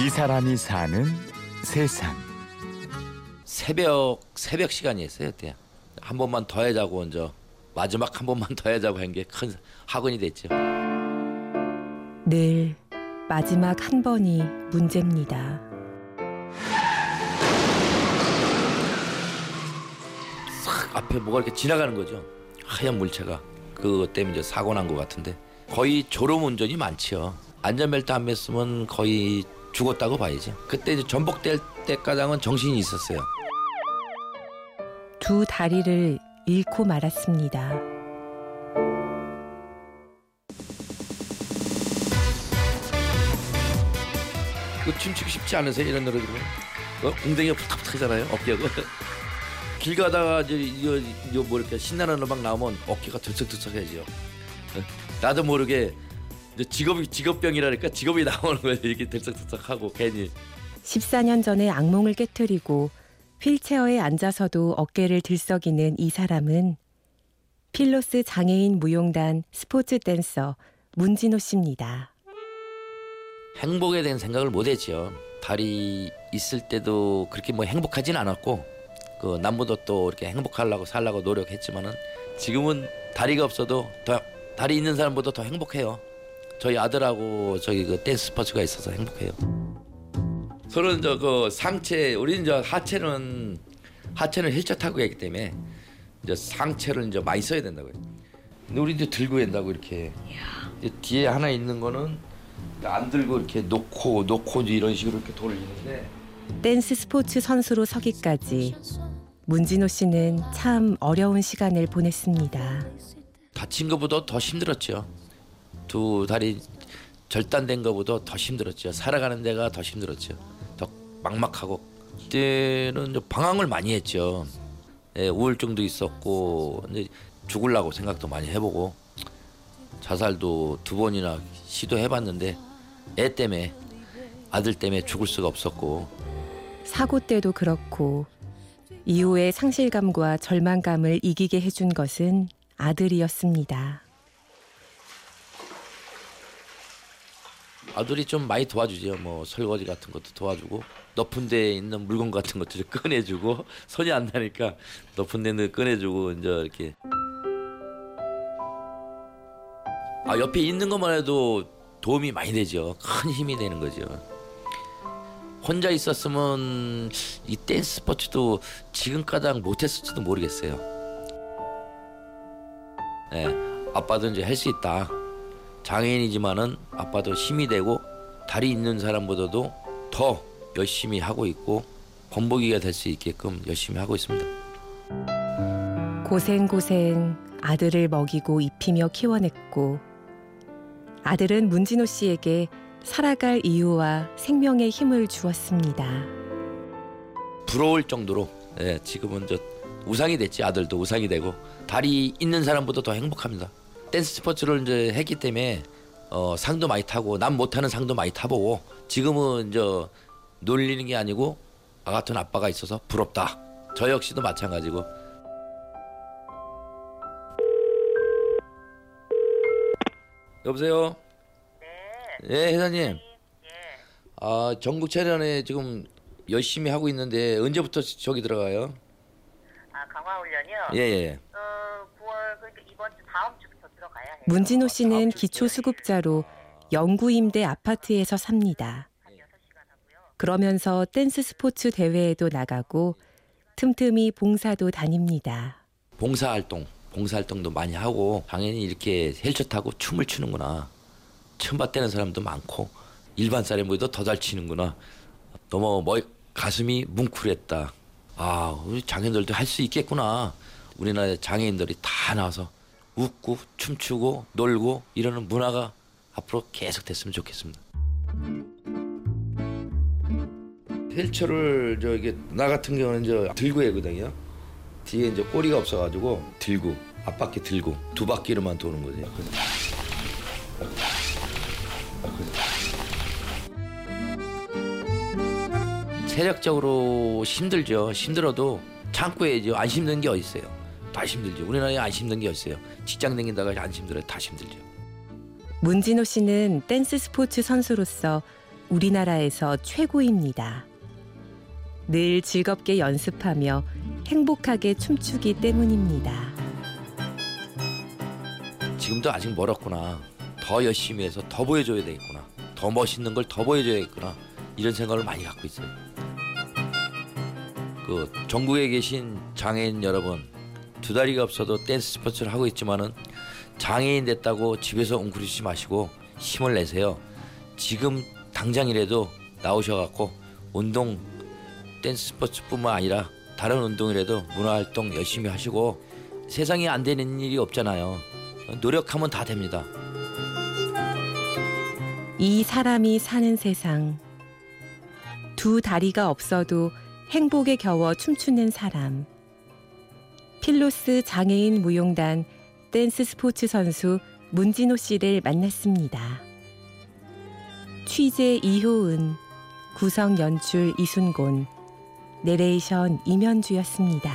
이 사람이 사는 세상. 새벽 새벽 시간이었어요 그때 한 번만 더 해자고 먼저 마지막 한 번만 더 해자고 한 게 큰 학원이 됐죠. 늘 마지막 한 번이 문제입니다. 싹 앞에 뭐가 이렇게 지나가는 거죠. 하얀 물체가 그것 때문에 이제 사고 난 것 같은데 거의 졸음 운전이 많지요. 안전벨트 안 맸으면 거의 죽었다고 봐야죠. 그때 이제 전복될 때까지는 정신이 있었어요. 두 다리를 잃고 말았습니다. 그 춤추기 쉽지 않으세요 이런 노래 들으면 어? 공댕이가 푸탁푸탁하잖아요 어깨가 길 가다가 이제 이거, 이거 뭐 이렇게 신나는 음악 나오면 어깨가 들썩들썩해지요 어? 나도 모르게 이제 직업이 직업병이라니까 직업이 나오는 거예요 이렇게 들썩들썩하고 괜히. 14년 전에 악몽을 깨뜨리고 휠체어에 앉아서도 어깨를 들썩이는 이 사람은 필로스 장애인 무용단 스포츠 댄서 문진호 씨입니다. 행복에 대한 생각을 못했죠. 다리 있을 때도 그렇게 뭐 행복하진 않았고 그 남보다 또 이렇게 행복하려고 살려고 노력했지만은 지금은 다리가 없어도 더 다리 있는 사람보다 더 행복해요 저희 아들하고 저기 그 댄스 스포츠가 있어서 행복해요. 서로 이제 그 상체 우리 이제 하체는 하체는 휠체어 타고 있기 때문에 이제 상체를 이제 많이 써야 된다고요. 근데 우리 이제 들고 한다고 이렇게 이제 뒤에 하나 있는 거는 안 들고 이렇게 놓고 놓고 이런 식으로 이렇게 돌리는데 댄스 스포츠 선수로 서기까지 문진호 씨는 참 어려운 시간을 보냈습니다. 다친 것보다 더 힘들었죠. 두 다리 절단된 것보다 더 힘들었죠. 살아가는 데가 더 힘들었죠. 더 막막하고 그때는 방황을 많이 했죠. 예, 우울증도 있었고 이제 죽으려고 생각도 많이 해보고 자살도 두 번이나 시도해봤는데 애 때문에 아들 때문에 죽을 수가 없었고 사고 때도 그렇고 이후의 상실감과 절망감을 이기게 해준 것은 아들이었습니다. 아들이 좀 많이 도와주죠. 뭐 설거지 같은 것도 도와주고 높은 데에 있는 물건 같은 것도 좀 꺼내주고 손이 안 나니까 높은 데는 꺼내주고 이제 이렇게 아 옆에 있는 것만 해도 도움이 많이 되죠. 큰 힘이 되는 거죠. 혼자 있었으면 이 댄스 스포츠도 지금까지 못했을지도 모르겠어요. 네, 아빠도 이제 할 수 있다. 장애인이지만은 아빠도 힘이 되고 다리 있는 사람보다도 더 열심히 하고 있고 건복이가 될 수 있게끔 열심히 하고 있습니다. 고생고생 아들을 먹이고 입히며 키워냈고 아들은 문진호 씨에게 살아갈 이유와 생명의 힘을 주었습니다. 부러울 정도로 예, 지금은 저 우상이 됐지 아들도 우상이 되고 다리 있는 사람보다 더 행복합니다. 댄스 스포츠를 이제 했기 때문에 어, 상도 많이 타고 남 못하는 상도 많이 타보고 지금은 이제 놀리는 게 아니고 아 같은 아빠가 있어서 부럽다. 저 역시도 마찬가지고 여보세요. 네. 예, 회장님. 아 전국 체련에 지금 열심히 하고 있는데 언제부터 저기 들어가요? 아 강화 훈련이요? 예, 예. 어 9월 그러니까 이번 주 다음 주부터 들어가야 해요. 문진호 씨는 기초수급자로 영구임대 아파트에서 삽니다. 한 6시간 하고요. 그러면서 댄스 스포츠 대회에도 나가고 틈틈이 봉사도 다닙니다. 봉사활동, 봉사활동도 많이 하고 당연히 이렇게 헬처 타고 춤을 추는구나. 춤 봤다는 사람도 많고 일반 사람보다 더 잘 치는구나. 너무 뭐 가슴이 뭉클했다. 아, 우리 장애인들도 할 수 있겠구나. 우리나라 장애인들이 다 나와서 웃고 춤추고 놀고 이러는 문화가 앞으로 계속 됐으면 좋겠습니다. 휠체어를 저 이게 나 같은 경우는 이제 들고 해거든요. 뒤에 이제 꼬리가 없어가지고 들고 앞바퀴 들고 두 바퀴로만 도는 거죠. 체력적으로 힘들죠. 힘들어도 참고 해야죠. 안 힘든 게 어디 있어요. 다 힘들죠. 우리나라에 안 힘든 게 있어요. 직장 다니다가 안 힘들어요. 다 힘들죠. 문진호 씨는 댄스 스포츠 선수로서 우리나라에서 최고입니다. 늘 즐겁게 연습하며 행복하게 춤추기 때문입니다. 지금도 아직 멀었구나. 더 열심히 해서 더 보여줘야 되겠구나. 더 멋있는 걸 더 보여줘야겠구나. 이런 생각을 많이 갖고 있어요. 그 전국에 계신 장애인 여러분 두 다리가 없어도 댄스 스포츠를 하고 있지만은 장애인 됐다고 집에서 웅크리지 마시고 힘을 내세요. 지금 당장이라도 나오셔갖고 운동 댄스 스포츠뿐만 아니라 다른 운동이라도 문화활동 열심히 하시고 세상에 안 되는 일이 없잖아요. 노력하면 다 됩니다. 이 사람이 사는 세상. 두 다리가 없어도 행복에 겨워 춤추는 사람. 필로스 장애인 무용단 댄스 스포츠 선수 문진호 씨를 만났습니다. 취재 이효은, 구성 연출 이순곤, 내레이션 임현주였습니다.